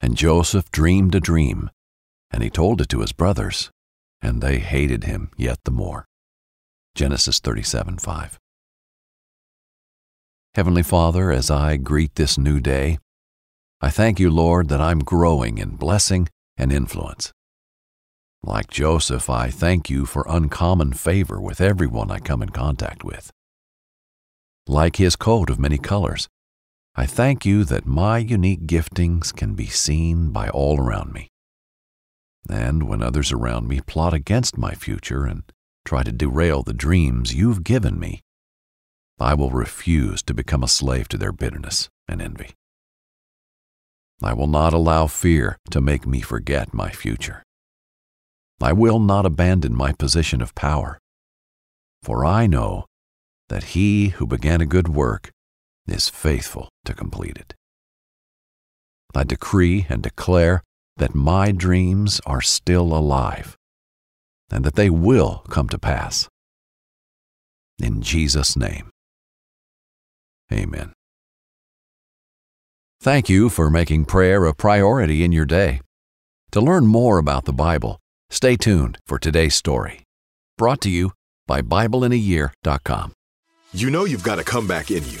And Joseph dreamed a dream, and he told it to his brothers, and they hated him yet the more. Genesis 37 5. Heavenly Father, as I greet this new day, I thank you, Lord, that I'm growing in blessing and influence. Like Joseph, I thank you for uncommon favor with everyone I come in contact with. Like his coat of many colors, I thank you that my unique giftings can be seen by all around me. And when others around me plot against my future and try to derail the dreams you've given me, I will refuse to become a slave to their bitterness and envy. I will not allow fear to make me forget my future. I will not abandon my position of power, for I know that he who began a good work is faithful to complete it. I decree and declare that my dreams are still alive and that they will come to pass. In Jesus' name, amen. Thank you for making prayer a priority in your day. To learn more about the Bible, stay tuned for today's story. Brought to you by BibleInAYear.com. You know you've got a comeback in you.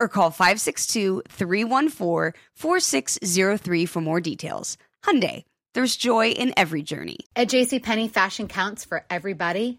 or call 562-314-4603 for more details. Hyundai, there's joy in every journey. At JCPenney, fashion counts for everybody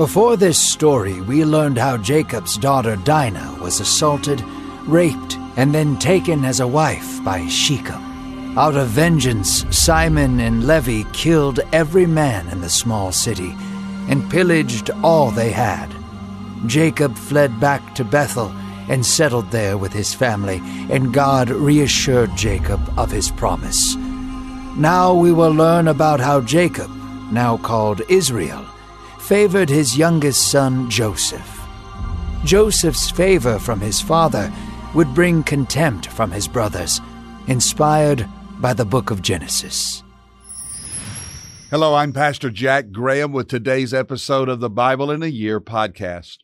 Before this story, we learned how Jacob's daughter Dinah was assaulted, raped, and then taken as a wife by Shechem. Out of vengeance, Simeon and Levi killed every man in the small city and pillaged all they had. Jacob fled back to Bethel and settled there with his family, and God reassured Jacob of his promise. Now we will learn about how Jacob, now called Israel, favored his youngest son Joseph. Joseph's favor from his father would bring contempt from his brothers, inspired by the book of Genesis. Hello, I'm Pastor Jack Graham with today's episode of the Bible in a Year podcast.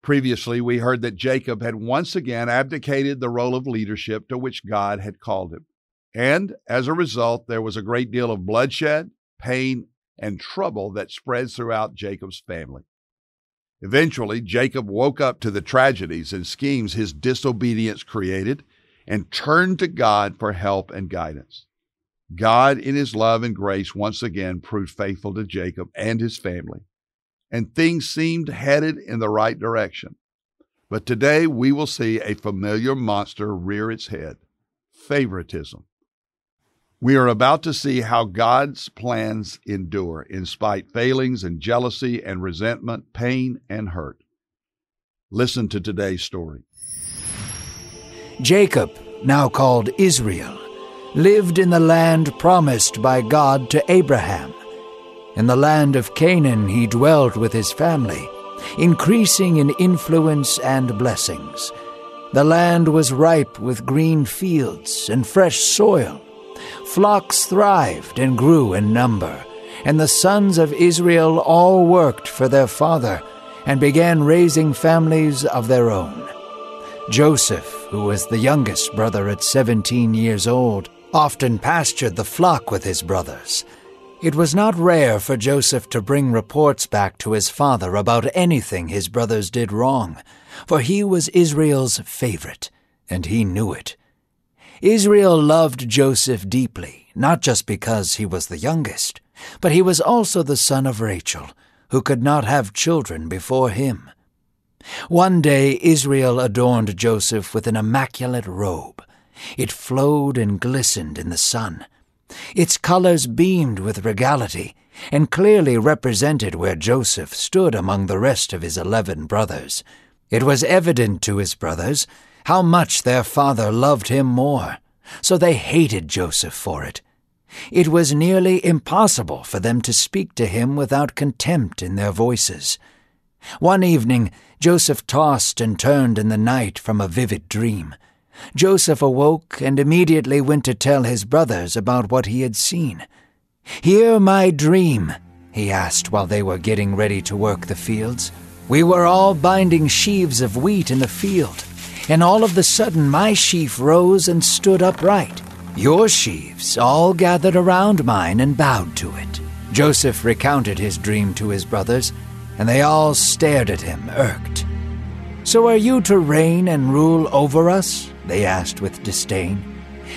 Previously, we heard that Jacob had once again abdicated the role of leadership to which God had called him. And as a result, there was a great deal of bloodshed, pain, and trouble that spreads throughout Jacob's family. Eventually, Jacob woke up to the tragedies and schemes his disobedience created and turned to God for help and guidance. God, in his love and grace, once again proved faithful to Jacob and his family, and things seemed headed in the right direction. But today we will see a familiar monster rear its head favoritism We are about to see how God's plans endure in spite failings and jealousy and resentment, pain and hurt. Listen to today's story. Jacob, now called Israel, lived in the land promised by God to Abraham. In the land of Canaan he dwelt with his family, increasing in influence and blessings. The land was ripe with green fields and fresh soil. Flocks thrived and grew in number, and the sons of Israel all worked for their father and began raising families of their own. Joseph, who was the youngest brother at seventeen years old, often pastured the flock with his brothers. It was not rare for Joseph to bring reports back to his father about anything his brothers did wrong, for he was Israel's favorite, and he knew it. Israel loved Joseph deeply, not just because he was the youngest, but he was also the son of Rachel, who could not have children before him. One day Israel adorned Joseph with an immaculate robe. It flowed and glistened in the sun. Its colors beamed with regality and clearly represented where Joseph stood among the rest of his eleven brothers. It was evident to his brothers how much their father loved him more, so they hated Joseph for it. It was nearly impossible for them to speak to him without contempt in their voices. One evening, Joseph tossed and turned in the night from a vivid dream. Joseph awoke and immediately went to tell his brothers about what he had seen. Hear my dream, he asked while they were getting ready to work the fields. We were all binding sheaves of wheat in the field, and all of the sudden my sheaf rose and stood upright. Your sheaves all gathered around mine and bowed to it. Joseph recounted his dream to his brothers, and they all stared at him, irked. So are you to reign and rule over us? They asked with disdain.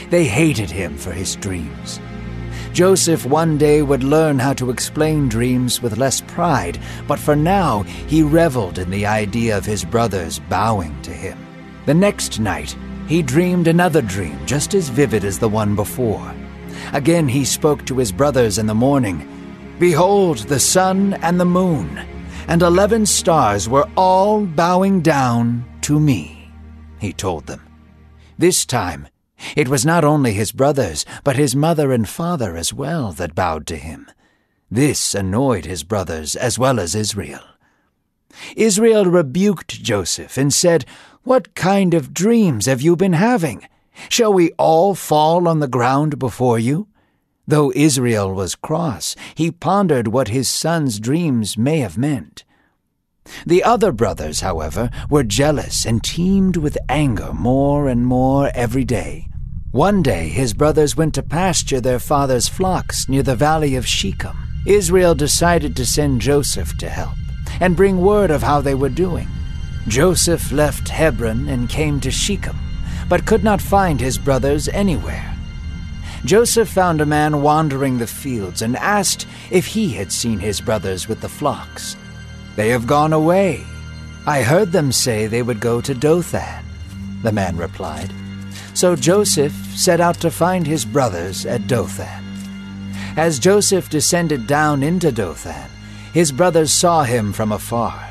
They hated him for his dreams. Joseph one day would learn how to explain dreams with less pride, but for now he reveled in the idea of his brothers bowing to him. The next night, he dreamed another dream just as vivid as the one before. Again he spoke to his brothers in the morning Behold, the sun and the moon and eleven stars were all bowing down to me, he told them. This time, it was not only his brothers, but his mother and father as well that bowed to him. This annoyed his brothers as well as Israel. Israel rebuked Joseph and said, What kind of dreams have you been having? Shall we all fall on the ground before you? Though Israel was cross, he pondered what his son's dreams may have meant. The other brothers, however, were jealous and teemed with anger more and more every day. One day his brothers went to pasture their father's flocks near the valley of Shechem. Israel decided to send Joseph to help and bring word of how they were doing. Joseph left Hebron and came to Shechem, but could not find his brothers anywhere. Joseph found a man wandering the fields and asked if he had seen his brothers with the flocks. They have gone away. I heard them say they would go to Dothan, the man replied. So Joseph set out to find his brothers at Dothan. As Joseph descended down into Dothan, his brothers saw him from afar.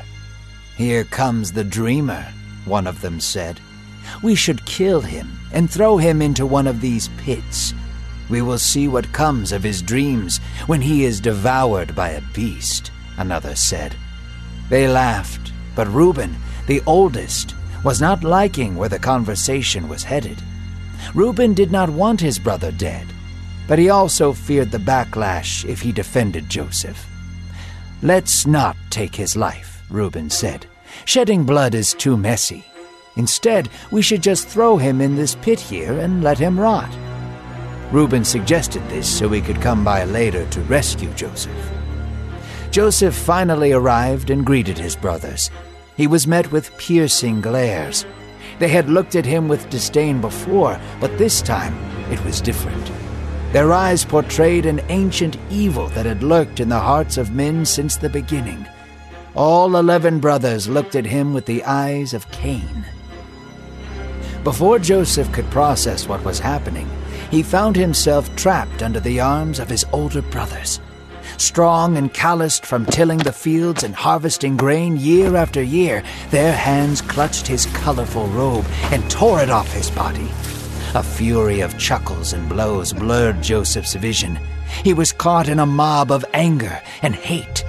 Here comes the dreamer, one of them said. We should kill him and throw him into one of these pits we will see what comes of his dreams when he is devoured by a beast, another said. They laughed, but Reuben, the oldest, was not liking where the conversation was headed. Reuben did not want his brother dead, but he also feared the backlash if he defended Joseph. Let's not take his life, Reuben said. Shedding blood is too messy. Instead, we should just throw him in this pit here and let him rot. Reuben suggested this so he could come by later to rescue Joseph. Joseph finally arrived and greeted his brothers. He was met with piercing glares. They had looked at him with disdain before, but this time it was different. Their eyes portrayed an ancient evil that had lurked in the hearts of men since the beginning. All eleven brothers looked at him with the eyes of Cain. Before Joseph could process what was happening, he found himself trapped under the arms of his older brothers. Strong and calloused from tilling the fields and harvesting grain year after year, their hands clutched his colorful robe and tore it off his body. A fury of chuckles and blows blurred Joseph's vision. He was caught in a mob of anger and hate.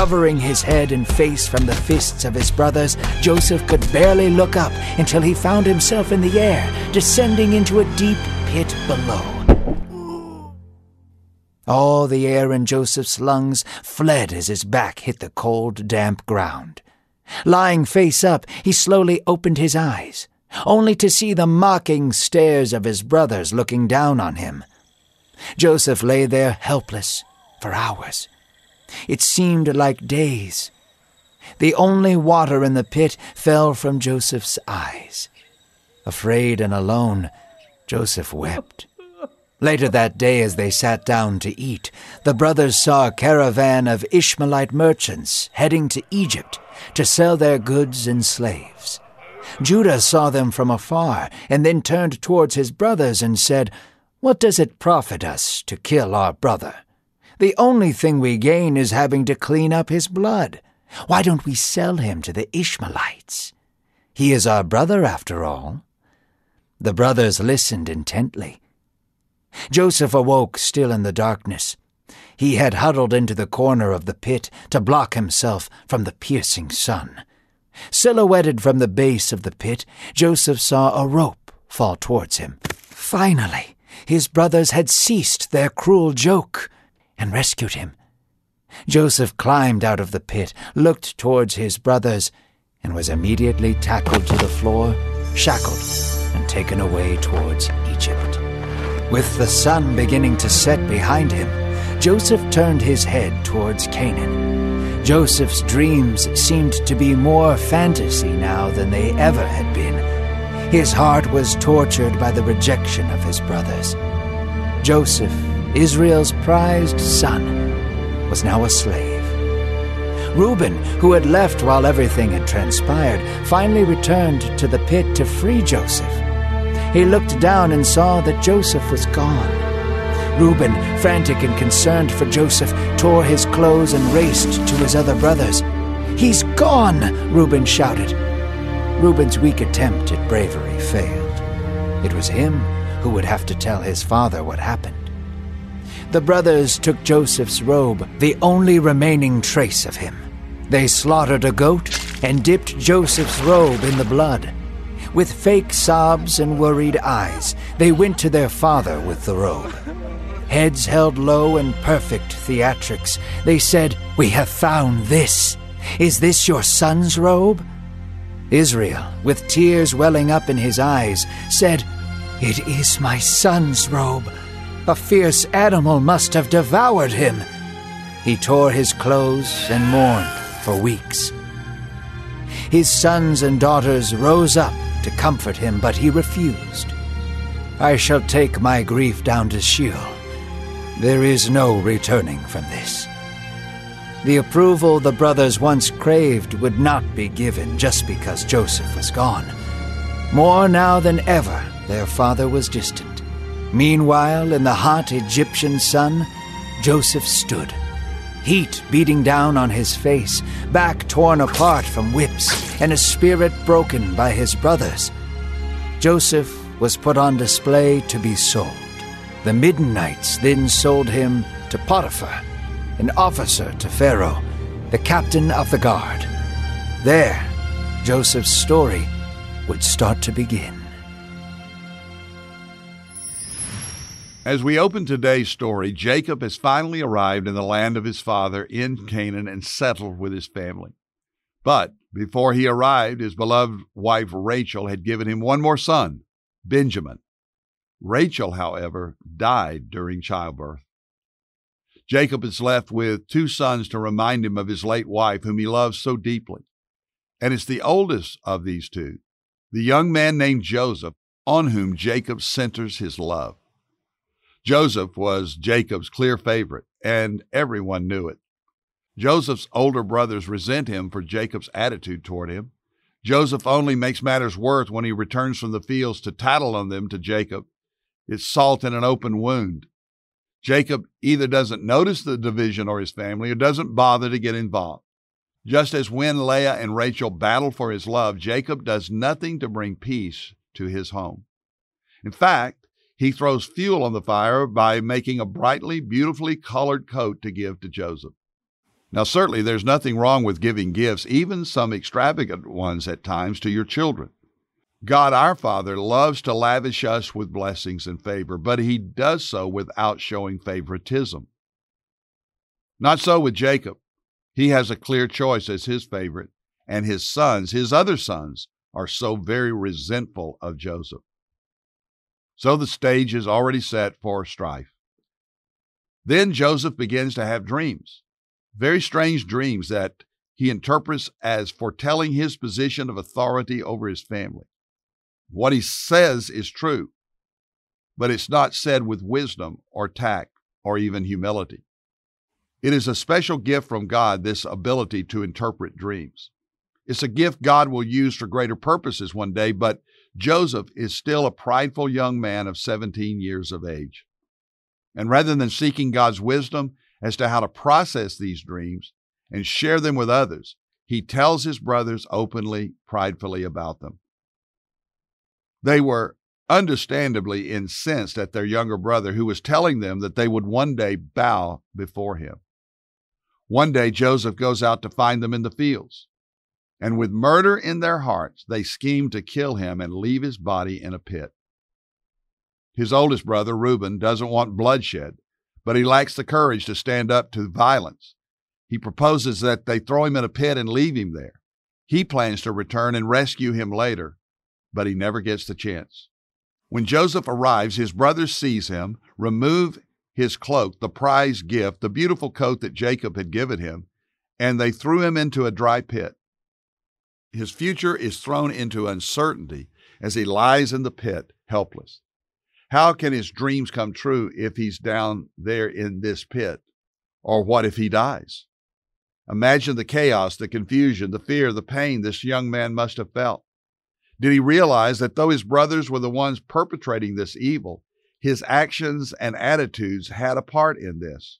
Covering his head and face from the fists of his brothers, Joseph could barely look up until he found himself in the air, descending into a deep pit below. All the air in Joseph's lungs fled as his back hit the cold, damp ground. Lying face up, he slowly opened his eyes, only to see the mocking stares of his brothers looking down on him. Joseph lay there helpless for hours. It seemed like days. The only water in the pit fell from Joseph's eyes. Afraid and alone, Joseph wept. Later that day, as they sat down to eat, the brothers saw a caravan of Ishmaelite merchants heading to Egypt to sell their goods and slaves. Judah saw them from afar and then turned towards his brothers and said, What does it profit us to kill our brother? The only thing we gain is having to clean up his blood. Why don't we sell him to the Ishmaelites? He is our brother, after all. The brothers listened intently. Joseph awoke still in the darkness. He had huddled into the corner of the pit to block himself from the piercing sun. Silhouetted from the base of the pit, Joseph saw a rope fall towards him. Finally, his brothers had ceased their cruel joke and rescued him. Joseph climbed out of the pit, looked towards his brothers, and was immediately tackled to the floor, shackled, and taken away towards Egypt. With the sun beginning to set behind him, Joseph turned his head towards Canaan. Joseph's dreams seemed to be more fantasy now than they ever had been. His heart was tortured by the rejection of his brothers. Joseph Israel's prized son, was now a slave. Reuben, who had left while everything had transpired, finally returned to the pit to free Joseph. He looked down and saw that Joseph was gone. Reuben, frantic and concerned for Joseph, tore his clothes and raced to his other brothers. He's gone! Reuben shouted. Reuben's weak attempt at bravery failed. It was him who would have to tell his father what happened. The brothers took Joseph's robe, the only remaining trace of him. They slaughtered a goat and dipped Joseph's robe in the blood. With fake sobs and worried eyes, they went to their father with the robe. Heads held low in perfect theatrics, they said, We have found this. Is this your son's robe? Israel, with tears welling up in his eyes, said, It is my son's robe. A fierce animal must have devoured him. He tore his clothes and mourned for weeks. His sons and daughters rose up to comfort him, but he refused. I shall take my grief down to Sheol. There is no returning from this. The approval the brothers once craved would not be given just because Joseph was gone. More now than ever, their father was distant. Meanwhile, in the hot Egyptian sun, Joseph stood, heat beating down on his face, back torn apart from whips, and a spirit broken by his brothers. Joseph was put on display to be sold. The Midianites then sold him to Potiphar, an officer to Pharaoh, the captain of the guard. There, Joseph's story would start to begin. As we open today's story, Jacob has finally arrived in the land of his father in Canaan and settled with his family. But before he arrived, his beloved wife Rachel had given him one more son, Benjamin. Rachel, however, died during childbirth. Jacob is left with two sons to remind him of his late wife, whom he loves so deeply. And it's the oldest of these two, the young man named Joseph, on whom Jacob centers his love. Joseph was Jacob's clear favorite, and everyone knew it. Joseph's older brothers resent him for Jacob's attitude toward him. Joseph only makes matters worse when he returns from the fields to tattle on them to Jacob. It's salt in an open wound. Jacob either doesn't notice the division or his family or doesn't bother to get involved. Just as when Leah and Rachel battle for his love, Jacob does nothing to bring peace to his home. In fact, he throws fuel on the fire by making a brightly, beautifully colored coat to give to Joseph. Now, certainly there's nothing wrong with giving gifts, even some extravagant ones at times, to your children. God our Father loves to lavish us with blessings and favor, but he does so without showing favoritism. Not so with Jacob. He has a clear choice as his favorite, and his sons, his other sons, are so very resentful of Joseph. So the stage is already set for strife. Then Joseph begins to have dreams, very strange dreams that he interprets as foretelling his position of authority over his family. What he says is true, but it's not said with wisdom or tact or even humility. It is a special gift from God, this ability to interpret dreams. It's a gift God will use for greater purposes one day, but Joseph is still a prideful young man of 17 years of age. And rather than seeking God's wisdom as to how to process these dreams and share them with others, he tells his brothers openly, pridefully about them. They were understandably incensed at their younger brother, who was telling them that they would one day bow before him. One day, Joseph goes out to find them in the fields, and with murder in their hearts, they scheme to kill him and leave his body in a pit. His oldest brother, Reuben, doesn't want bloodshed, but he lacks the courage to stand up to violence. He proposes that they throw him in a pit and leave him there. He plans to return and rescue him later, but he never gets the chance. When Joseph arrives, his brothers seize him, remove his cloak, the prize gift, the beautiful coat that Jacob had given him, and they threw him into a dry pit. His future is thrown into uncertainty as he lies in the pit, helpless. How can his dreams come true if he's down there in this pit? Or what if he dies? Imagine the chaos, the confusion, the fear, the pain this young man must have felt. Did he realize that though his brothers were the ones perpetrating this evil, his actions and attitudes had a part in this?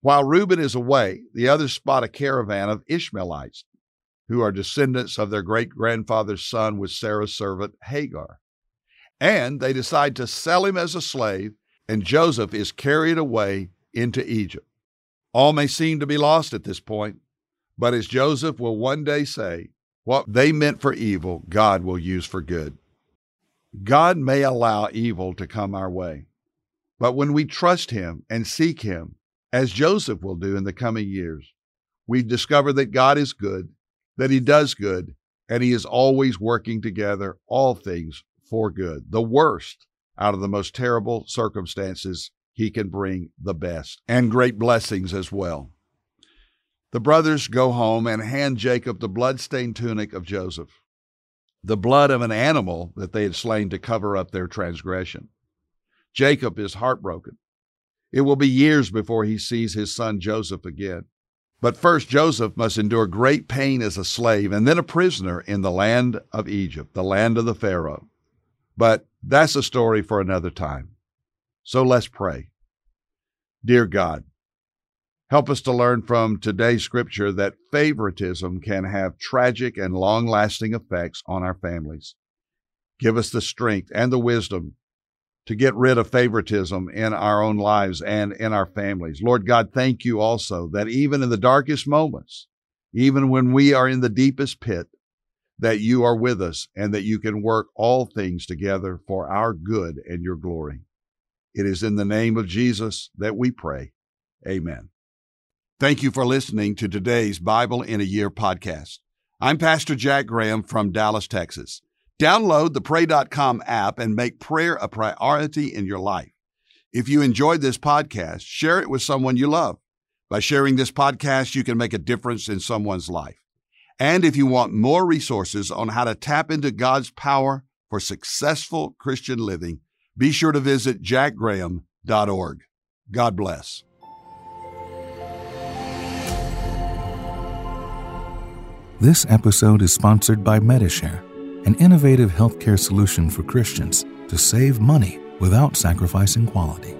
While Reuben is away, the others spot a caravan of Ishmaelites, who are descendants of their great grandfather's son with Sarah's servant Hagar. And they decide to sell him as a slave, and Joseph is carried away into Egypt. All may seem to be lost at this point, but as Joseph will one day say, what they meant for evil, God will use for good. God may allow evil to come our way, but when we trust Him and seek Him, as Joseph will do in the coming years, we discover that God is good, that He does good, and He is always working together all things for good. The worst out of the most terrible circumstances, He can bring the best and great blessings as well. The brothers go home and hand Jacob the blood-stained tunic of Joseph, the blood of an animal that they had slain to cover up their transgression. Jacob is heartbroken. It will be years before he sees his son Joseph again. But first, Joseph must endure great pain as a slave and then a prisoner in the land of Egypt, the land of the Pharaoh. But that's a story for another time. So let's pray. Dear God, Help us to learn from today's scripture that favoritism can have tragic and long lasting effects on our families. Give us the strength and the wisdom to get rid of favoritism in our own lives and in our families. Lord God, thank you also that even in the darkest moments, even when we are in the deepest pit, that you are with us and that you can work all things together for our good and your glory. It is in the name of Jesus that we pray. Amen. Thank you for listening to today's Bible in a Year podcast. I'm Pastor Jack Graham from Dallas, Texas. Download the Pray.com app and make prayer a priority in your life. If you enjoyed this podcast, share it with someone you love. By sharing this podcast, you can make a difference in someone's life. And if you want more resources on how to tap into God's power for successful Christian living, be sure to visit jackgraham.org. God bless. This episode is sponsored by Medi-Share, an innovative healthcare solution for Christians to save money without sacrificing quality.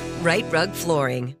Rite Rug Flooring.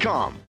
Cars.com.